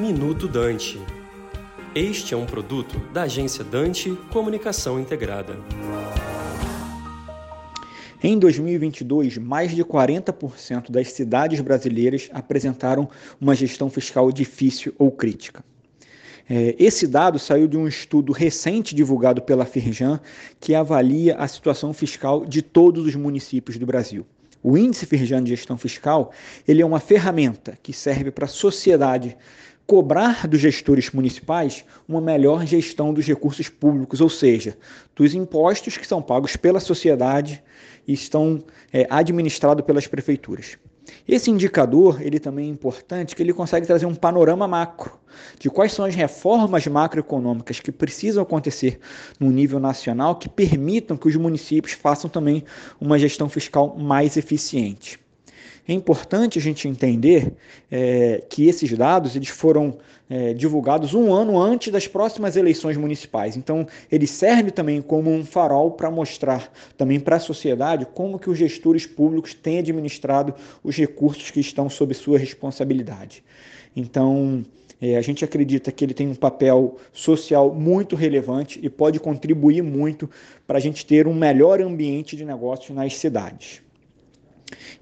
Minuto Dante. Este é um produto da agência Dante Comunicação Integrada. Em 2022, mais de 40% das cidades brasileiras apresentaram uma gestão fiscal difícil ou crítica. É, esse dado saiu de um estudo recente divulgado pela Firjan, que avalia a situação fiscal de todos os municípios do Brasil. O índice Firjan de gestão fiscal ele é uma ferramenta que serve para a sociedade cobrar dos gestores municipais uma melhor gestão dos recursos públicos, ou seja, dos impostos que são pagos pela sociedade e estão é, administrados pelas prefeituras. Esse indicador ele também é importante que ele consegue trazer um panorama macro de quais são as reformas macroeconômicas que precisam acontecer no nível nacional que permitam que os municípios façam também uma gestão fiscal mais eficiente. É importante a gente entender é, que esses dados eles foram é, divulgados um ano antes das próximas eleições municipais. Então, ele serve também como um farol para mostrar também para a sociedade como que os gestores públicos têm administrado os recursos que estão sob sua responsabilidade. Então, é, a gente acredita que ele tem um papel social muito relevante e pode contribuir muito para a gente ter um melhor ambiente de negócios nas cidades.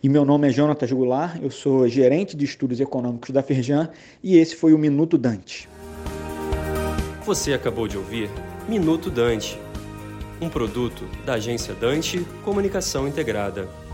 E meu nome é Jonatas Goulart, eu sou gerente de estudos econômicos da Firjan e esse foi o Minuto Dante. Você acabou de ouvir Minuto Dante, um produto da agência Dante Comunicação Integrada.